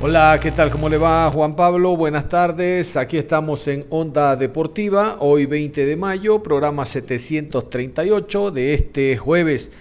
Hola, ¿qué tal? ¿Cómo le va Juan Pablo? Buenas tardes. Aquí estamos en Onda Deportiva, hoy 20 de mayo, programa 738 de este jueves.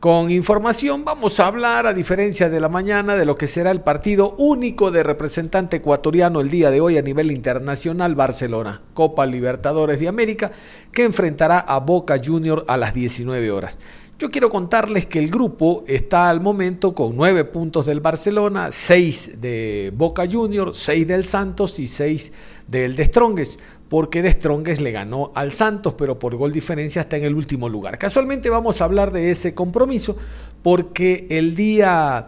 Con información vamos a hablar, a diferencia de la mañana, de lo que será el partido único de representante ecuatoriano el día de hoy a nivel internacional Barcelona, Copa Libertadores de América, que enfrentará a Boca Junior a las 19 horas. Yo quiero contarles que el grupo está al momento con nueve puntos del Barcelona, seis de Boca Junior, seis del Santos y seis del de Strongest, porque de Strongest le ganó al Santos, pero por gol diferencia está en el último lugar. Casualmente vamos a hablar de ese compromiso porque el día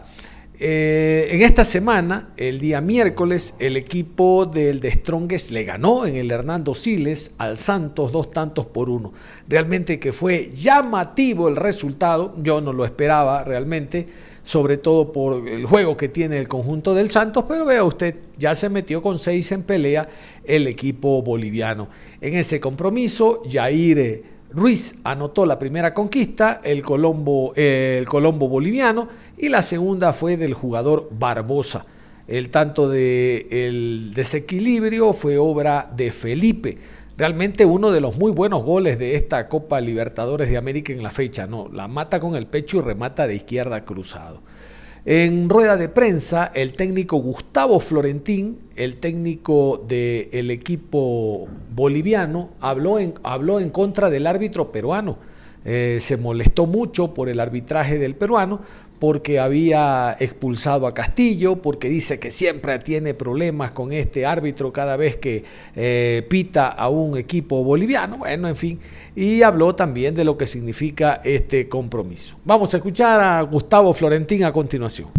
eh, en esta semana, el día miércoles, el equipo del de Strongest le ganó en el Hernando Siles al Santos dos tantos por uno. Realmente que fue llamativo el resultado, yo no lo esperaba realmente, sobre todo por el juego que tiene el conjunto del Santos, pero vea usted, ya se metió con seis en pelea el equipo boliviano. En ese compromiso, Jair Ruiz anotó la primera conquista, el Colombo, eh, el Colombo boliviano, y la segunda fue del jugador Barbosa. El tanto de el desequilibrio fue obra de Felipe. Realmente uno de los muy buenos goles de esta Copa Libertadores de América en la fecha, no, la mata con el pecho y remata de izquierda cruzado. En rueda de prensa, el técnico Gustavo Florentín, el técnico del equipo boliviano, habló en, habló en contra del árbitro peruano. Eh, se molestó mucho por el arbitraje del peruano, porque había expulsado a Castillo, porque dice que siempre tiene problemas con este árbitro cada vez que eh, pita a un equipo boliviano. Bueno, en fin, y habló también de lo que significa este compromiso. Vamos a escuchar a Gustavo Florentín a continuación.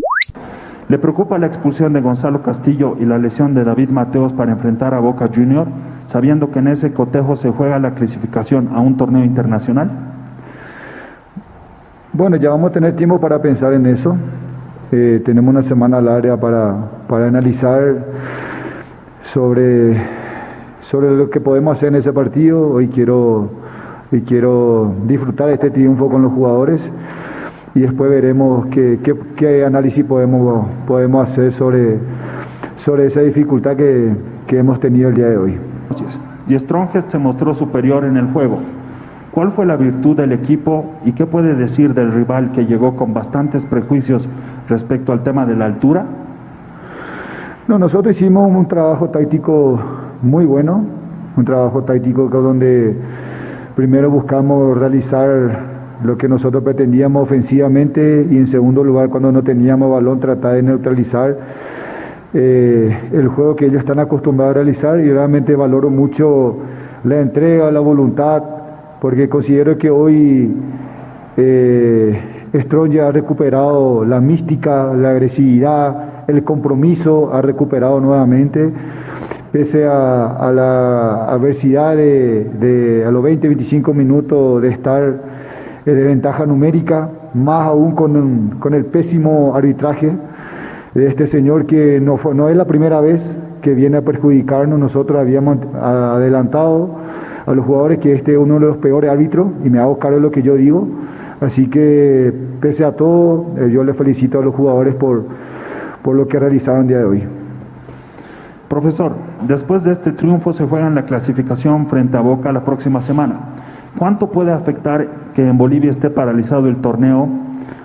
¿Le preocupa la expulsión de Gonzalo Castillo y la lesión de David Mateos para enfrentar a Boca Junior, sabiendo que en ese cotejo se juega la clasificación a un torneo internacional? Bueno, ya vamos a tener tiempo para pensar en eso. Eh, tenemos una semana al área para, para analizar sobre, sobre lo que podemos hacer en ese partido. Hoy quiero, hoy quiero disfrutar este triunfo con los jugadores y después veremos qué, qué, qué análisis podemos, podemos hacer sobre, sobre esa dificultad que, que hemos tenido el día de hoy. Y Strongest se mostró superior en el juego. ¿Cuál fue la virtud del equipo y qué puede decir del rival que llegó con bastantes prejuicios respecto al tema de la altura? No, nosotros hicimos un trabajo táctico muy bueno, un trabajo táctico donde primero buscamos realizar lo que nosotros pretendíamos ofensivamente y en segundo lugar cuando no teníamos balón tratar de neutralizar eh, el juego que ellos están acostumbrados a realizar y realmente valoro mucho la entrega, la voluntad, porque considero que hoy eh, Strong ya ha recuperado la mística, la agresividad, el compromiso, ha recuperado nuevamente, pese a, la adversidad de, a los 20, 25 minutos de estar eh, de ventaja numérica, más aún con, con el pésimo arbitraje de este señor que no, fue, no es la primera vez que viene a perjudicarnos. Nosotros habíamos adelantado a los jugadores que este es uno de los peores árbitros y me hago cargo de lo que yo digo. Así que, pese a todo, eh, yo le felicito a los jugadores por, por lo que realizaron el día de hoy. Profesor, después de este triunfo se juega en la clasificación frente a Boca la próxima semana. ¿Cuánto puede afectar que en Bolivia esté paralizado el torneo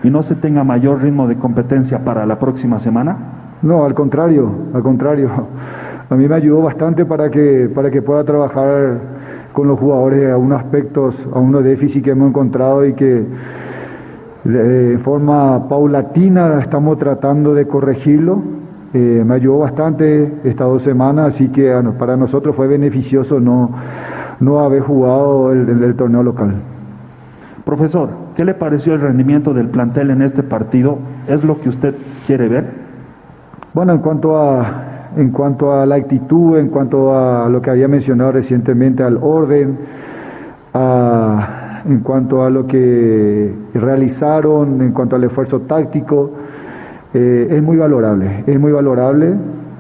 y no se tenga mayor ritmo de competencia para la próxima semana? No, al contrario, al contrario. A mí me ayudó bastante para que, para que pueda trabajar con los jugadores a unos aspectos, a unos déficits que hemos encontrado y que de forma paulatina estamos tratando de corregirlo. Eh, me ayudó bastante estas dos semanas, así que para nosotros fue beneficioso no, no haber jugado el torneo local. Profesor, ¿qué le pareció el rendimiento del plantel en este partido? ¿Es lo que usted quiere ver? Bueno, en cuanto a, en cuanto a la actitud, en cuanto a lo que había mencionado recientemente, al orden, en cuanto a lo que realizaron, en cuanto al esfuerzo táctico, eh, es muy valorable, es muy valorable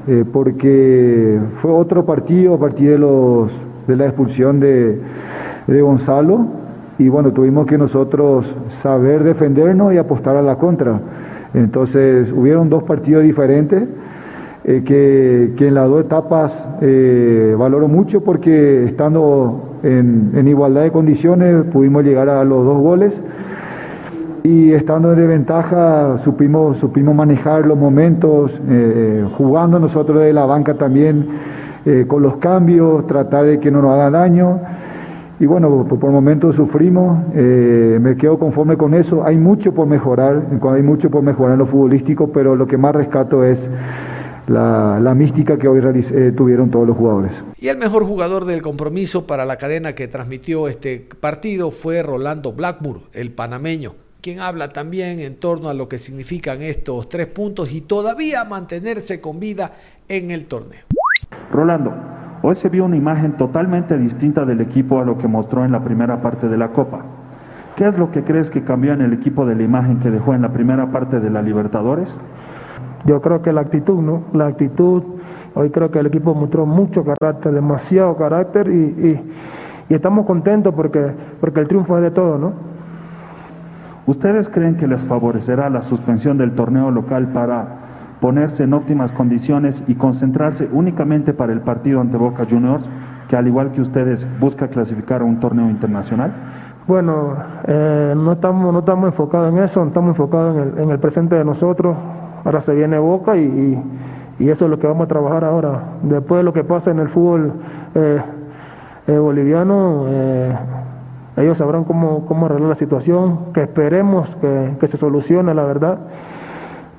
eh, porque fue otro partido a partir de, los, de la expulsión de, de Gonzalo y bueno, tuvimos que nosotros saber defendernos y apostar a la contra. Entonces, hubieron dos partidos diferentes eh, que, que, en las dos etapas eh, valoro mucho porque estando en, en, igualdad de condiciones pudimos llegar a los dos goles y estando de ventaja supimos, supimos manejar los momentos, eh, jugando nosotros de la banca también con los cambios, tratar de que no nos haga daño. Y bueno, por, momentos sufrimos, eh, me quedo conforme con eso. Hay mucho por mejorar, hay mucho por mejorar en lo futbolístico, pero lo que más rescato es la, mística que hoy eh, tuvieron todos los jugadores. Y el mejor jugador del compromiso para la cadena que transmitió este partido fue Rolando Blackburn, el panameño, quien habla también en torno a lo que significan estos tres puntos y todavía mantenerse con vida en el torneo. Rolando, Hoy se vio una imagen totalmente distinta del equipo a lo que mostró en la primera parte de la Copa. ¿Qué es lo que crees que cambió en el equipo de la imagen que dejó en la primera parte de la Libertadores? Yo creo que la actitud, ¿no? La actitud, hoy creo que el equipo mostró mucho carácter, demasiado carácter y, estamos contentos porque, porque el triunfo es de todo, ¿no? ¿Ustedes creen que les favorecerá la suspensión del torneo local para ponerse en óptimas condiciones y concentrarse únicamente para el partido ante Boca Juniors, que al igual que ustedes busca clasificar a un torneo internacional? Bueno, eh, no, estamos, no estamos enfocados en eso, estamos enfocados en el, en el presente de nosotros. Ahora se viene Boca y, y, eso es lo que vamos a trabajar ahora. Después de lo que pasa en el fútbol eh, eh, boliviano, ellos sabrán cómo, cómo arreglar la situación, que esperemos que, que se solucione, la verdad.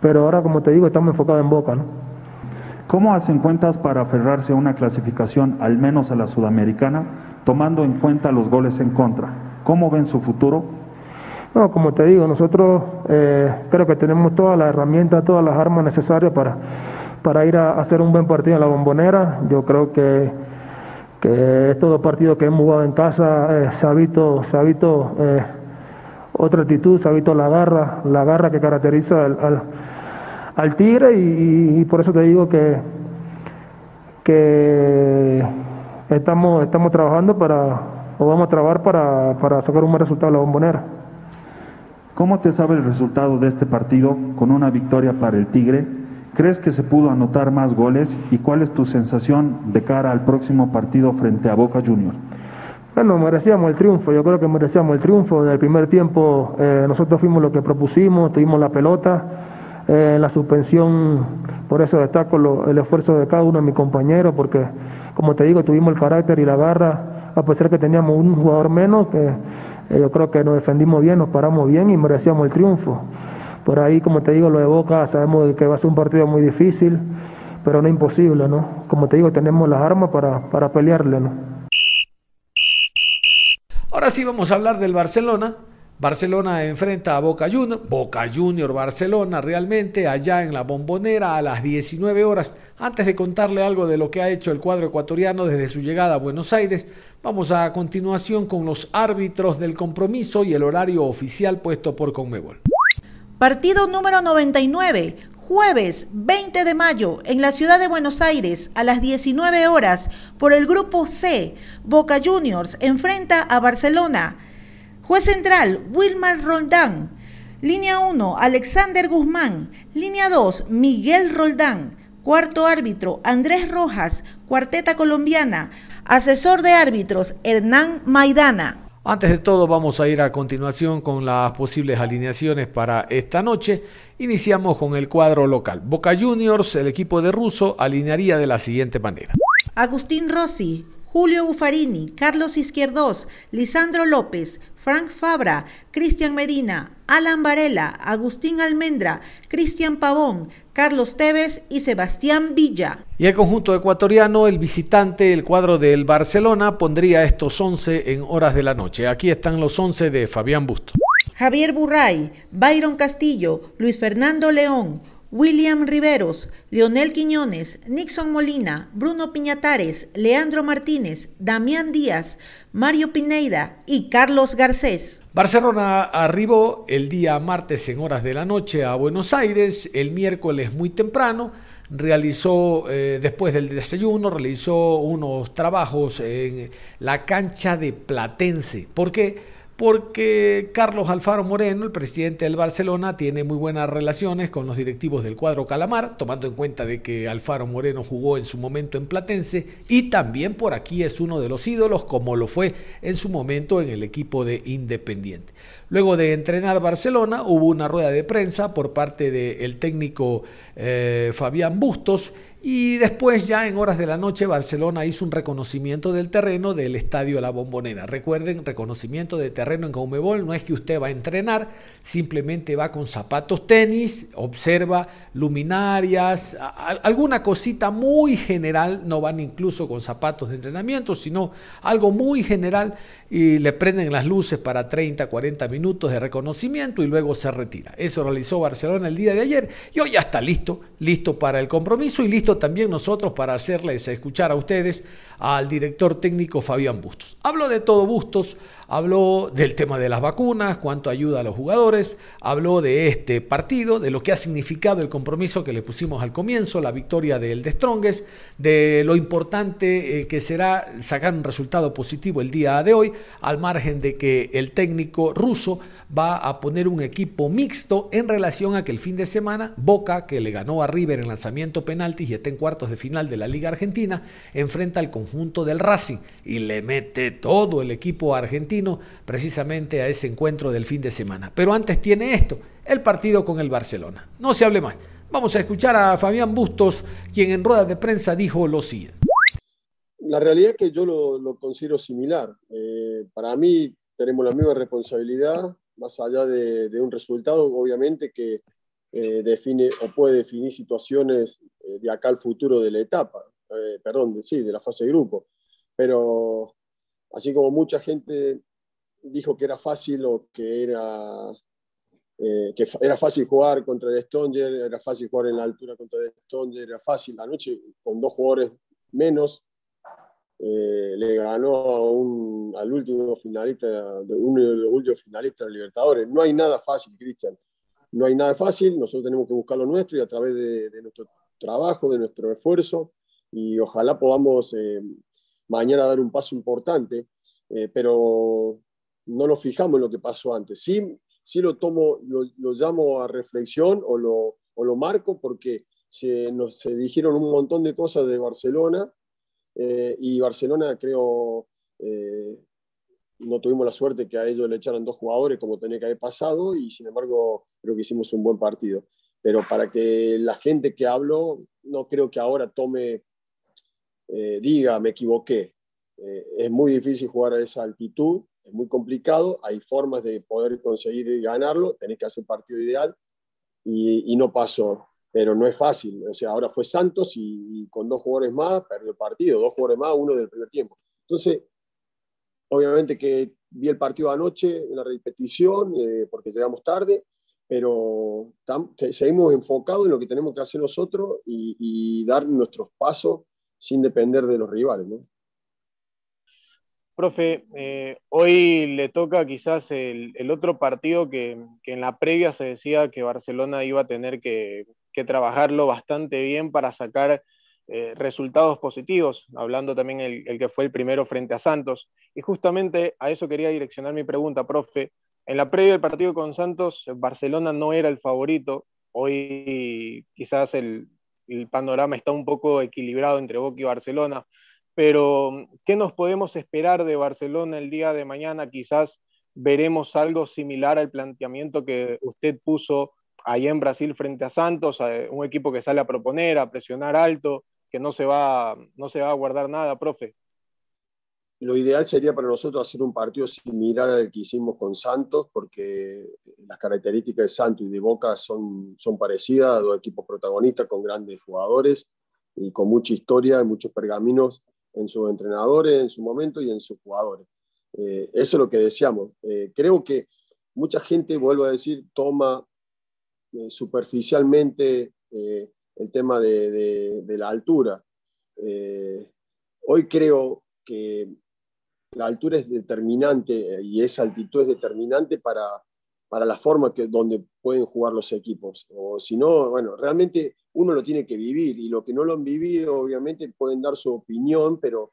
Pero ahora, como te digo, estamos enfocados en Boca. ¿no? ¿Cómo hacen cuentas para aferrarse a una clasificación, al menos a la sudamericana, tomando en cuenta los goles en contra? ¿Cómo ven su futuro? No, como te digo, nosotros eh, creo que tenemos todas las herramientas, todas las armas necesarias para, para ir a, hacer un buen partido en la bombonera. Yo creo que, que estos dos partidos que hemos jugado en casa eh, se ha visto, se ha visto eh, otra actitud, se ha visto la garra, la garra que caracteriza al, al, Tigre y, por eso te digo que, que estamos, estamos trabajando para, o vamos a trabajar para, para sacar un buen resultado a la bombonera. ¿Cómo te sabe el resultado de este partido con una victoria para el Tigre? ¿Crees que se pudo anotar más goles? ¿Y cuál es tu sensación de cara al próximo partido frente a Boca Juniors? Bueno, merecíamos el triunfo, yo creo que merecíamos el triunfo. Desde el primer tiempo eh, nosotros fuimos lo que propusimos, tuvimos la pelota. Eh, la suspensión, por eso destaco el esfuerzo de cada uno de mis compañeros, porque como te digo, tuvimos el carácter y la garra, a pesar que teníamos un jugador menos, que Eh, yo creo que nos defendimos bien, nos paramos bien y merecíamos el triunfo. Por ahí, como te digo, lo de Boca, sabemos que va a ser un partido muy difícil, pero no imposible, ¿no? Como te digo, tenemos las armas para, para pelearle, ¿no? Ahora sí vamos a hablar del Barcelona. Barcelona enfrenta a Boca Juniors, Boca Junior Barcelona realmente allá en la bombonera a las 19 horas. Antes de contarle algo de lo que ha hecho el cuadro ecuatoriano desde su llegada a Buenos Aires, vamos a continuación con los árbitros del compromiso y el horario oficial puesto por Conmebol. Partido número 99, jueves 20 de mayo en la ciudad de Buenos Aires a las 19 horas por el grupo C. Boca Juniors enfrenta a Barcelona. Juez central, Wilmar Roldán. Línea 1, Alexander Guzmán. Línea 2, Miguel Roldán. Cuarto árbitro, Andrés Rojas. Cuarteta colombiana. Asesor de árbitros, Hernán Maidana. Antes de todo vamos a ir a continuación con las posibles alineaciones para esta noche. Iniciamos con el cuadro local. Boca Juniors, el equipo de Russo, alinearía de la siguiente manera. Agustín Rossi, Julio Buffarini, Carlos Izquierdos, Lisandro López, Frank Fabra, Cristian Medina, Alan Varela, Agustín Almendra, Cristian Pavón, Carlos Tevez y Sebastián Villa. Y el conjunto ecuatoriano, el visitante, el cuadro del Barcelona, pondría estos 11 en horas de la noche. Aquí están los 11 de Fabián Busto. Javier Burray, Byron Castillo, Luis Fernando León, William Riveros, Leonel Quiñones, Nixon Molina, Bruno Piñatares, Leandro Martínez, Damián Díaz, Mario Pineida y Carlos Garcés. Barcelona arribó el día martes en horas de la noche a Buenos Aires, el miércoles muy temprano, realizó, eh, después del desayuno, realizó unos trabajos en la cancha de Platense. ¿Por qué? Porque Carlos Alfaro Moreno, el presidente del Barcelona, tiene muy buenas relaciones con los directivos del cuadro Calamar, tomando en cuenta de que Alfaro Moreno jugó en su momento en Platense y también por aquí es uno de los ídolos, como lo fue en su momento en el equipo de Independiente. Luego de entrenar Barcelona, hubo una rueda de prensa por parte del técnico eh, Fabián Bustos y después ya en horas de la noche Barcelona hizo un reconocimiento del terreno del estadio La Bombonera. Recuerden, reconocimiento de terreno en Caumebol no es que usted va a entrenar, simplemente va con zapatos tenis, observa luminarias, alguna cosita muy general, no van incluso con zapatos de entrenamiento, sino algo muy general y le prenden las luces para 30, 40 minutos de reconocimiento y luego se retira. Eso realizó Barcelona el día de ayer y hoy ya está listo, listo para el compromiso y listo también nosotros para hacerles escuchar a ustedes al director técnico Fabián Bustos. Habló de todo Bustos, habló del tema de las vacunas, cuánto ayuda a los jugadores, habló de este partido, de lo que ha significado el compromiso que le pusimos al comienzo, la victoria del de Strongest, de lo importante eh, que será sacar un resultado positivo el día de hoy, al margen de que el técnico ruso va a poner un equipo mixto en relación a que el fin de semana Boca, que le ganó a River en lanzamiento penaltis y está en cuartos de final de la Liga Argentina, enfrenta al conjunto del Racing y le mete todo el equipo argentino precisamente a ese encuentro del fin de semana. Pero antes tiene esto, el partido con el Barcelona. No se hable más. Vamos a escuchar a Fabián Bustos, quien en rueda de prensa dijo lo siguiente. La realidad es que yo lo, considero similar. Eh, para mí tenemos la misma responsabilidad, más allá de, de un resultado, obviamente, que eh, define o puede definir situaciones eh, de acá al futuro de la etapa, eh, perdón, de, sí, de la fase de grupo. Pero así como mucha gente dijo que era fácil o que era, que era fácil jugar contra De Stonger, era fácil jugar en la altura contra De Stonger, era fácil, anoche con dos jugadores menos, eh, le ganó a un, al último finalista, uno de los últimos finalistas de Libertadores. No hay nada fácil, Cristian. No hay nada fácil, nosotros tenemos que buscar lo nuestro y a través de, de nuestro trabajo, de nuestro esfuerzo, y ojalá podamos eh, mañana dar un paso importante, eh, pero no nos fijamos en lo que pasó antes. Sí, sí lo tomo, lo, lo llamo a reflexión o lo, o lo marco porque se, nos, se dijeron un montón de cosas de Barcelona eh, y Barcelona creo eh, no tuvimos la suerte que a ellos le echaran dos jugadores como tenía que haber pasado y sin embargo creo que hicimos un buen partido. Pero para que la gente que habló no creo que ahora tome, eh, diga me equivoqué. es muy difícil jugar a esa altitud es muy complicado, hay formas de poder conseguir ganarlo, tenés que hacer partido ideal y, no pasó, pero no es fácil. O sea, ahora fue Santos y, y, con dos jugadores más perdió el partido, dos jugadores más, uno del primer tiempo. Entonces, obviamente que vi el partido anoche en la repetición eh, porque llegamos tarde, pero seguimos enfocados en lo que tenemos que hacer nosotros y dar nuestros pasos sin depender de los rivales. ¿no? Profe, eh, hoy le toca quizás el, otro partido que, en la previa se decía que Barcelona iba a tener que, que trabajarlo bastante bien para sacar eh, resultados positivos, hablando también el, el, que fue el primero frente a Santos. Y justamente a eso quería direccionar mi pregunta, profe. En la previa del partido con Santos, Barcelona no era el favorito. Hoy quizás el, el panorama está un poco equilibrado entre Boca y Barcelona pero ¿qué nos podemos esperar de Barcelona el día de mañana? Quizás veremos algo similar al planteamiento que usted puso allá en Brasil frente a Santos, un equipo que sale a proponer, a presionar alto, que no se va, no se va a guardar nada, profe. Lo ideal sería para nosotros hacer un partido similar al que hicimos con Santos, porque las características de Santos y de Boca son, son parecidas, dos equipos protagonistas con grandes jugadores y con mucha historia y muchos pergaminos en sus entrenadores en su momento y en sus jugadores. Eh, eso es lo que deseamos. Eh, creo que mucha gente, vuelvo a decir, toma eh, superficialmente el tema de, la altura. Hoy creo que la altura es determinante y esa altitud es determinante para, para la forma que, donde pueden jugar los equipos. O si no, bueno, realmente uno lo tiene que vivir y lo que no lo han vivido, obviamente pueden dar su opinión, pero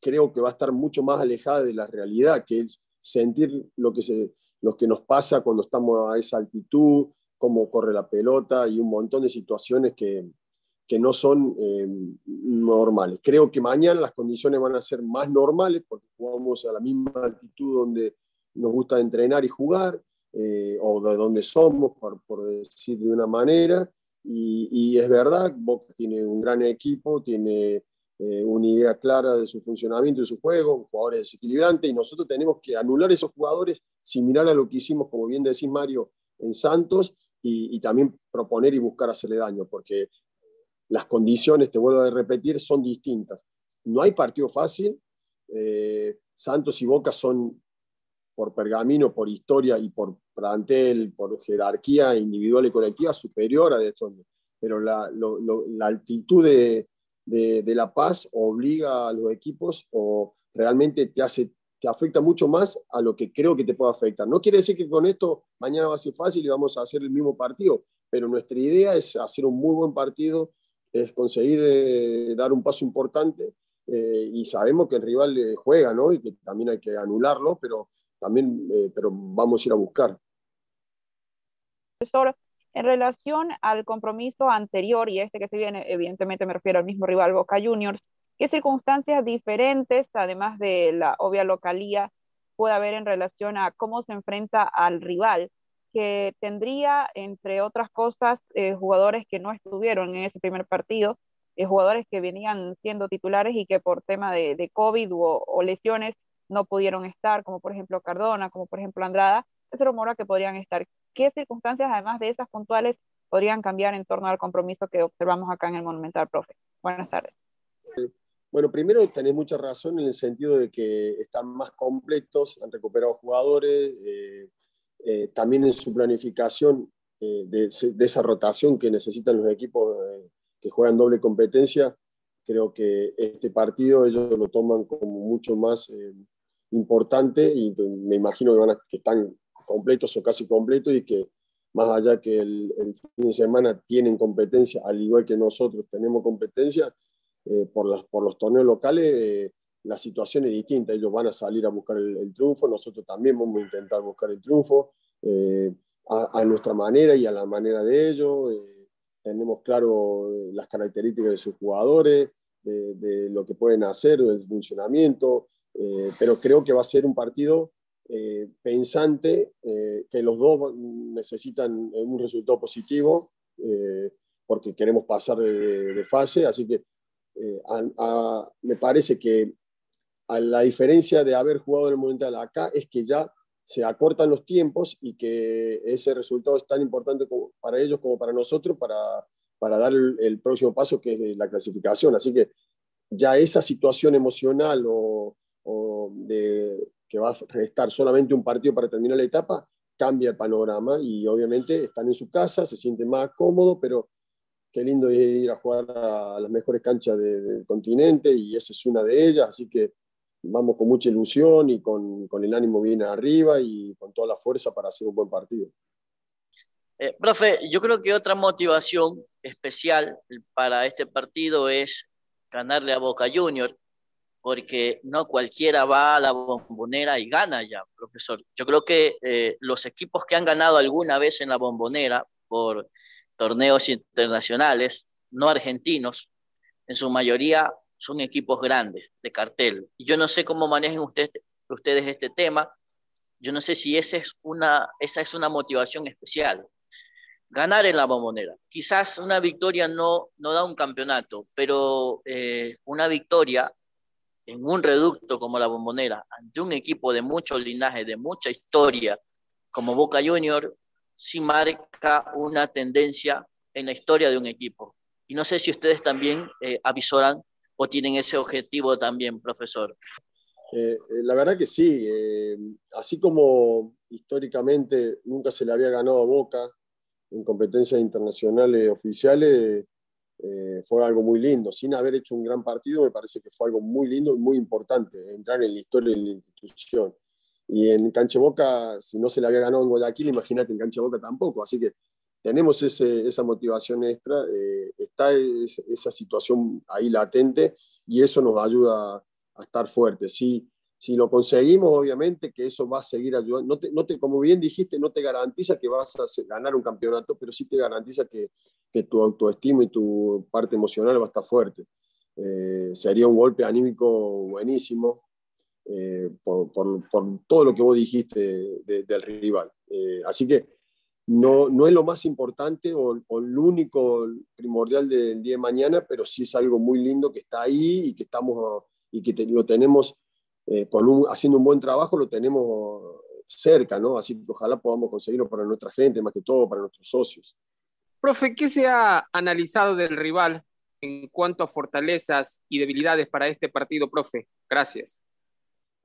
creo que va a estar mucho más alejada de la realidad, que es sentir lo que, se, lo que nos pasa cuando estamos a esa altitud, cómo corre la pelota y un montón de situaciones que, que no son eh, normales. Creo que mañana las condiciones van a ser más normales porque jugamos a la misma altitud donde nos gusta entrenar y jugar, eh, o de donde somos, por, decir de una manera. Y, y, es verdad, Boca tiene un gran equipo, tiene eh, una idea clara de su funcionamiento, de su juego, jugadores desequilibrantes, y nosotros tenemos que anular esos jugadores similar a lo que hicimos, como bien decís Mario, en Santos, y, y también proponer y buscar hacerle daño, porque las condiciones, te vuelvo a repetir, son distintas. No hay partido fácil. Eh, Santos y Boca son por pergamino, por historia y por plantel, por jerarquía individual y colectiva superior a esto. Pero la, lo, lo, la altitud de, de, de, La Paz obliga a los equipos o realmente te hace te afecta mucho más a lo que creo que te puede afectar. No quiere decir que con esto mañana va a ser fácil y vamos a hacer el mismo partido, pero nuestra idea es hacer un muy buen partido, es conseguir eh, dar un paso importante eh, y sabemos que el rival eh, juega, ¿no? Y que también hay que anularlo, pero también, pero vamos a ir a buscar. Profesor, en relación al compromiso anterior y este que se viene, evidentemente me refiero al mismo rival Boca Juniors, ¿qué circunstancias diferentes, además de la obvia localía, puede haber en relación a cómo se enfrenta al rival? Que tendría, entre otras cosas, eh, jugadores que no estuvieron en ese primer partido, eh, jugadores que venían siendo titulares y que por tema de, COVID o, o, lesiones no pudieron estar, como por ejemplo Cardona, como por ejemplo Andrada, se rumora que podrían estar. ¿Qué circunstancias, además de esas puntuales, podrían cambiar en torno al compromiso que observamos acá en el Monumental, profe? Buenas tardes. Bueno, primero tenés mucha razón en el sentido de que están más completos, han recuperado jugadores, eh, eh, también en su planificación eh, de, de, esa rotación que necesitan los equipos eh, que juegan doble competencia, creo que este partido ellos lo toman como mucho más eh, importante y me imagino que, van a, que están completos o casi completos y que más allá que el, el, fin de semana tienen competencia, al igual que nosotros tenemos competencia, eh, por, las, por los torneos locales, eh, la situación es distinta. Ellos van a salir a buscar el, el triunfo, nosotros también vamos a intentar buscar el triunfo eh, a, a, nuestra manera y a la manera de ellos. tenemos claro las características de sus jugadores, de, de lo que pueden hacer, del funcionamiento, pero creo que va a ser un partido eh, pensante, eh, que los dos necesitan un resultado positivo, eh, porque queremos pasar de, de, fase, así que a, a, me parece que a la diferencia de haber jugado en el Monumental acá es que ya se acortan los tiempos y que ese resultado es tan importante como para ellos como para nosotros para, para dar el, el próximo paso que es la clasificación. Así que ya esa situación emocional o, o de que va a restar solamente un partido para terminar la etapa, cambia el panorama y obviamente están en su casa, se sienten más cómodos, pero qué lindo ir a jugar a las mejores canchas de- del continente y esa es una de ellas, así que vamos con mucha ilusión y con, con el ánimo bien arriba y con toda la fuerza para hacer un buen partido. Eh, profe, yo creo que otra motivación especial para este partido es ganarle a Boca Junior, porque no cualquiera va a la bombonera y gana ya, profesor. Yo creo que eh, los equipos que han ganado alguna vez en la bombonera por torneos internacionales, no argentinos, en su mayoría son equipos grandes de cartel. Y yo no sé cómo manejen ustedes, este tema. Yo no sé si esa es una, esa es una motivación especial ganar en la bombonera. Quizás una victoria no, no da un campeonato, pero eh, una victoria en un reducto como la bombonera, ante un equipo de mucho linaje, de mucha historia, como Boca Junior, sí marca una tendencia en la historia de un equipo. Y no sé si ustedes también eh, avisoran o tienen ese objetivo también, profesor. Eh, eh, la verdad que sí, eh, así como históricamente nunca se le había ganado a Boca en competencias internacionales oficiales, eh, fue algo muy lindo. Sin haber hecho un gran partido, me parece que fue algo muy lindo y muy importante, entrar en la historia de la institución. Y en Canche Boca, si no se le había ganado en Guayaquil, imagínate en Canche Boca tampoco. Así que tenemos ese, esa motivación extra, eh, está es, esa situación ahí latente y eso nos ayuda a estar fuertes. Si, si lo conseguimos, obviamente que eso va a seguir ayudando. No te, no te, como bien dijiste, no te garantiza que vas a ganar un campeonato, pero sí te garantiza que, que tu autoestima y tu parte emocional va a estar fuerte. Eh, sería un golpe anímico buenísimo eh, por, por, por, todo lo que vos dijiste de, del rival. Eh, así que no, no es lo más importante o, o el único primordial del día de mañana, pero sí es algo muy lindo que está ahí y que estamos y que lo tenemos eh, haciendo un buen trabajo, lo tenemos cerca, ¿no? Así que ojalá podamos conseguirlo para nuestra gente, más que todo para nuestros socios. Profe, ¿qué se ha analizado del rival en cuanto a fortalezas y debilidades para este partido, profe? Gracias.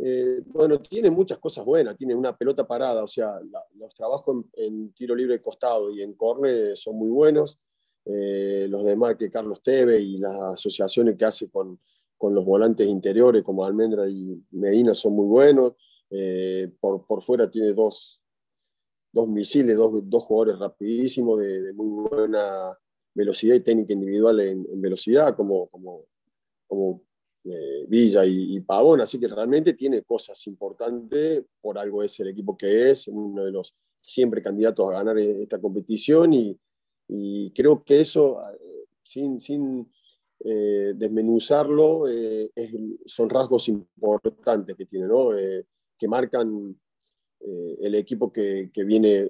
Eh, bueno, tiene muchas cosas buenas, tiene una pelota parada, o sea, los trabajos en, tiro libre costado y en córner son muy buenos. Eh, los de Marque Carlos Teve y las asociaciones que hace con, con los volantes interiores como Almendra y Medina son muy buenos. Eh, por, por fuera tiene dos, dos misiles, dos, dos jugadores rapidísimos de, de, muy buena velocidad y técnica individual en, en velocidad, como, como, como eh, Villa y, Pavón, así que realmente tiene cosas importantes, por algo es el equipo que es, uno de los siempre candidatos a ganar esta competición y, creo que eso, eh, sin, sin eh, desmenuzarlo, es, son rasgos importantes que tiene, ¿no? Que marcan el equipo que, viene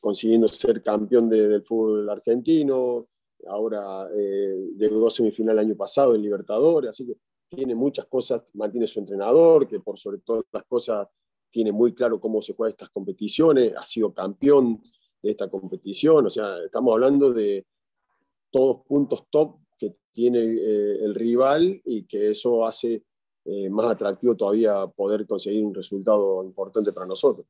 consiguiendo ser campeón de, del fútbol argentino, ahora eh, llegó a semifinal el año pasado en Libertadores, así que tiene muchas cosas, mantiene su entrenador, que por sobre todas las cosas tiene muy claro cómo se juegan estas competiciones, ha sido campeón de esta competición, o sea, estamos hablando de todos puntos top que tiene eh, el rival y que eso hace eh, más atractivo todavía poder conseguir un resultado importante para nosotros.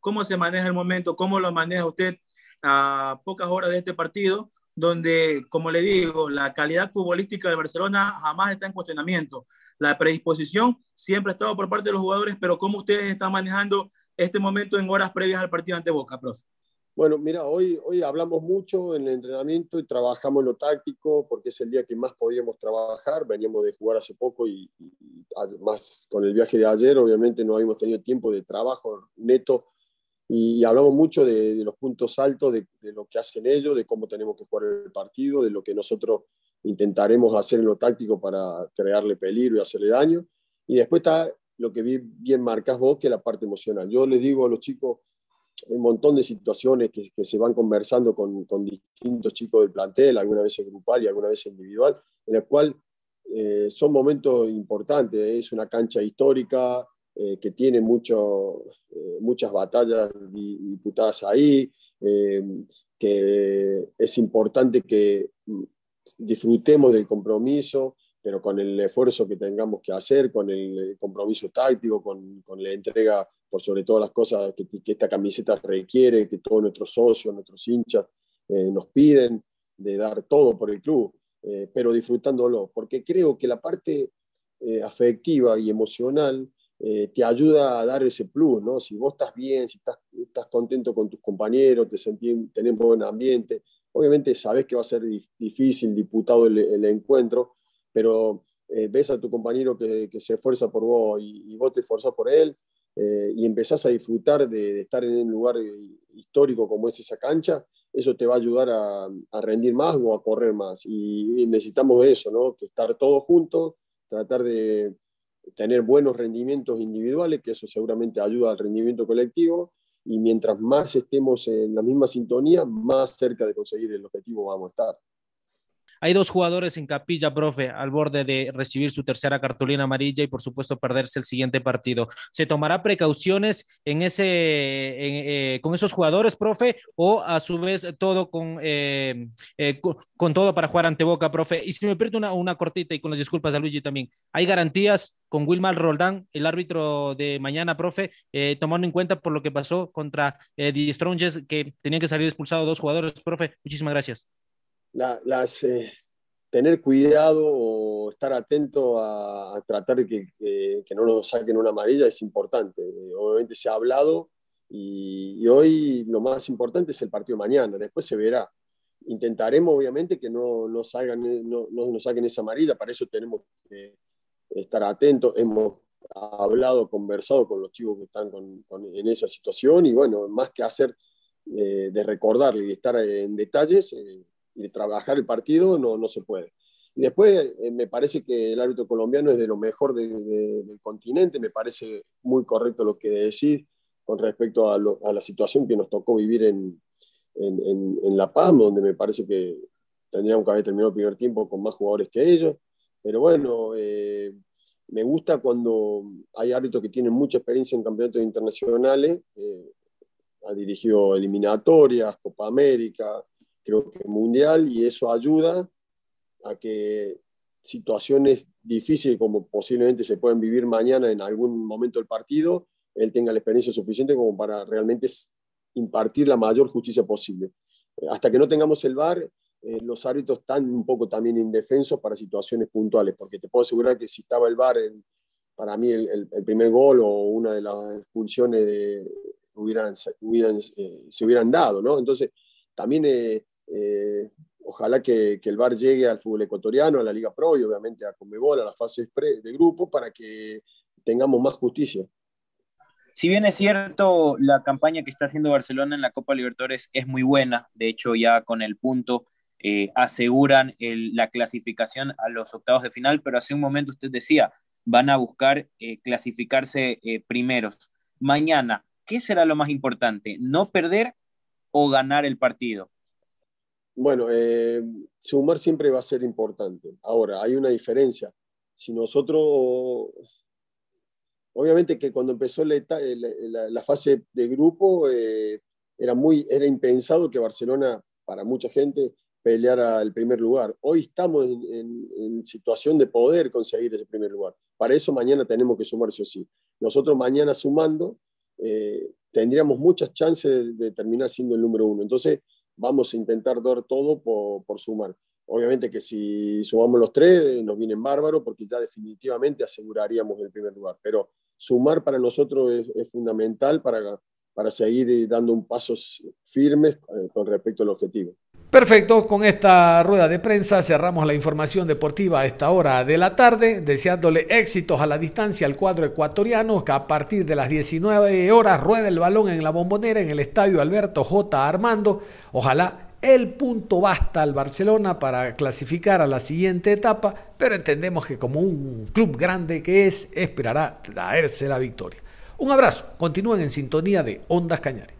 ¿Cómo se maneja el momento? ¿Cómo lo maneja usted a pocas horas de este partido? Donde, como le digo, la calidad futbolística de Barcelona jamás está en cuestionamiento. La predisposición siempre ha estado por parte de los jugadores, pero ¿cómo ustedes están manejando este momento en horas previas al partido ante Boca, profe? Bueno, mira, hoy, hoy hablamos mucho en el entrenamiento y trabajamos en lo táctico porque es el día que más podíamos trabajar. Veníamos de jugar hace poco y, y más con el viaje de ayer, obviamente no habíamos tenido tiempo de trabajo neto y hablamos mucho de, de los puntos altos, de, de, lo que hacen ellos, de cómo tenemos que jugar el partido, de lo que nosotros intentaremos hacer en lo táctico para crearle peligro y hacerle daño. Y después está lo que bien marcas vos, que es la parte emocional. Yo les digo a los chicos, un montón de situaciones que, que se van conversando con, con, distintos chicos del plantel, alguna vez grupal y alguna vez individual, en el cual eh, son momentos importantes, es una cancha histórica eh, que tiene mucho, eh, muchas batallas disputadas ahí, que es importante que disfrutemos del compromiso, pero con el esfuerzo que tengamos que hacer, con el compromiso táctico, con, con la entrega por sobre todas las cosas que, que, esta camiseta requiere, que todos nuestros socios, nuestros hinchas nos piden, de dar todo por el club. Eh, pero disfrutándolo, porque creo que la parte eh, afectiva y emocional eh, te ayuda a dar ese plus, ¿no? Si vos estás bien, si estás, estás contento con tus compañeros, te sentís, tenés buen ambiente, obviamente sabes que va a ser difícil, diputado el, encuentro, pero ves a tu compañero que, que, se esfuerza por vos y, vos te esforzás por él y empezás a disfrutar de, de, estar en un lugar histórico como es esa cancha, eso te va a ayudar a, rendir más o a correr más. Y, necesitamos eso, ¿no? Que estar todos juntos, tratar de tener buenos rendimientos individuales, que eso seguramente ayuda al rendimiento colectivo, y mientras más estemos en la misma sintonía, más cerca de conseguir el objetivo vamos a estar. Hay dos jugadores en capilla, profe, al borde de recibir su tercera cartulina amarilla y por supuesto perderse el siguiente partido. ¿Se tomará precauciones eh, con esos jugadores, profe, o a su vez todo con, eh, eh, todo para jugar ante Boca, profe? Y si me permite una, cortita y con las disculpas a Luigi también, ¿hay garantías con Wilmar Roldán, el árbitro de mañana, profe, tomando en cuenta por lo que pasó contra Die Strongest, que tenían que salir expulsados dos jugadores, profe? Muchísimas gracias las, eh, tener cuidado o estar atento a, tratar de que, no nos saquen una amarilla es importante. obviamente se ha hablado y, hoy lo más importante es el partido mañana, después se verá. Intentaremos obviamente que no, no, salgan, no, no nos saquen esa amarilla, para eso tenemos que estar atentos. Hemos hablado, conversado con los chicos que están en esa situación y bueno, más que hacer eh, de recordarle y estar en detalles, eh, y trabajar el partido no, no se puede. Y después eh, me parece que el árbitro colombiano es de lo mejor del continente, me parece muy correcto lo que decís con respecto a, la situación que nos tocó vivir en, en, en, La Paz, donde me parece que tendríamos que haber terminado el primer tiempo con más jugadores que ellos. Pero bueno, eh, me gusta cuando hay árbitros que tienen mucha experiencia en campeonatos internacionales, eh, ha dirigido eliminatorias, Copa América, creo que mundial, y eso ayuda a que situaciones difíciles como posiblemente se pueden vivir mañana en algún momento del partido, él tenga la experiencia suficiente como para realmente impartir la mayor justicia posible. Hasta que no tengamos el VAR, eh, los árbitros están un poco también indefensos para situaciones puntuales, porque te puedo asegurar que si estaba el VAR, para mí el, primer gol o una de las expulsiones de, hubieran, eh, se hubieran dado, ¿no? Entonces, también eh, eh, ojalá que, el VAR llegue al fútbol ecuatoriano, a la Liga Pro y obviamente a Conmebol, a las fases de grupo, para que tengamos más justicia. Si bien es cierto, la campaña que está haciendo Barcelona en la Copa Libertadores es muy buena, de hecho ya con el punto eh, aseguran la clasificación a los octavos de final, pero hace un momento usted decía, van a buscar eh, clasificarse primeros. Mañana, ¿qué será lo más importante? ¿No perder o ganar el partido? Bueno, eh, sumar siempre va a ser importante. Ahora, hay una diferencia. Si nosotros, obviamente que cuando empezó la, la, fase de grupo, eh, era, muy, era impensado que Barcelona, para mucha gente, peleara el primer lugar. Hoy estamos en, situación de poder conseguir ese primer lugar. Para eso mañana tenemos que sumar, eso sí. Nosotros mañana sumando, eh, tendríamos muchas chances de, de terminar siendo el número uno. Entonces, vamos a intentar dar todo por, sumar. Obviamente que si sumamos los tres nos vienen bárbaro porque ya definitivamente aseguraríamos el primer lugar, pero sumar para nosotros es, fundamental para, para seguir dando un paso firme eh, con respecto al objetivo. Perfecto, con esta rueda de prensa cerramos la información deportiva a esta hora de la tarde, deseándole éxitos a la distancia al cuadro ecuatoriano que a partir de las 19 horas rueda el balón en la bombonera en el estadio Alberto J. Armando. Ojalá el punto basta al Barcelona para clasificar a la siguiente etapa, pero entendemos que como un club grande que es, esperará traerse la victoria. Un abrazo, continúen en sintonía de Ondas Cañares.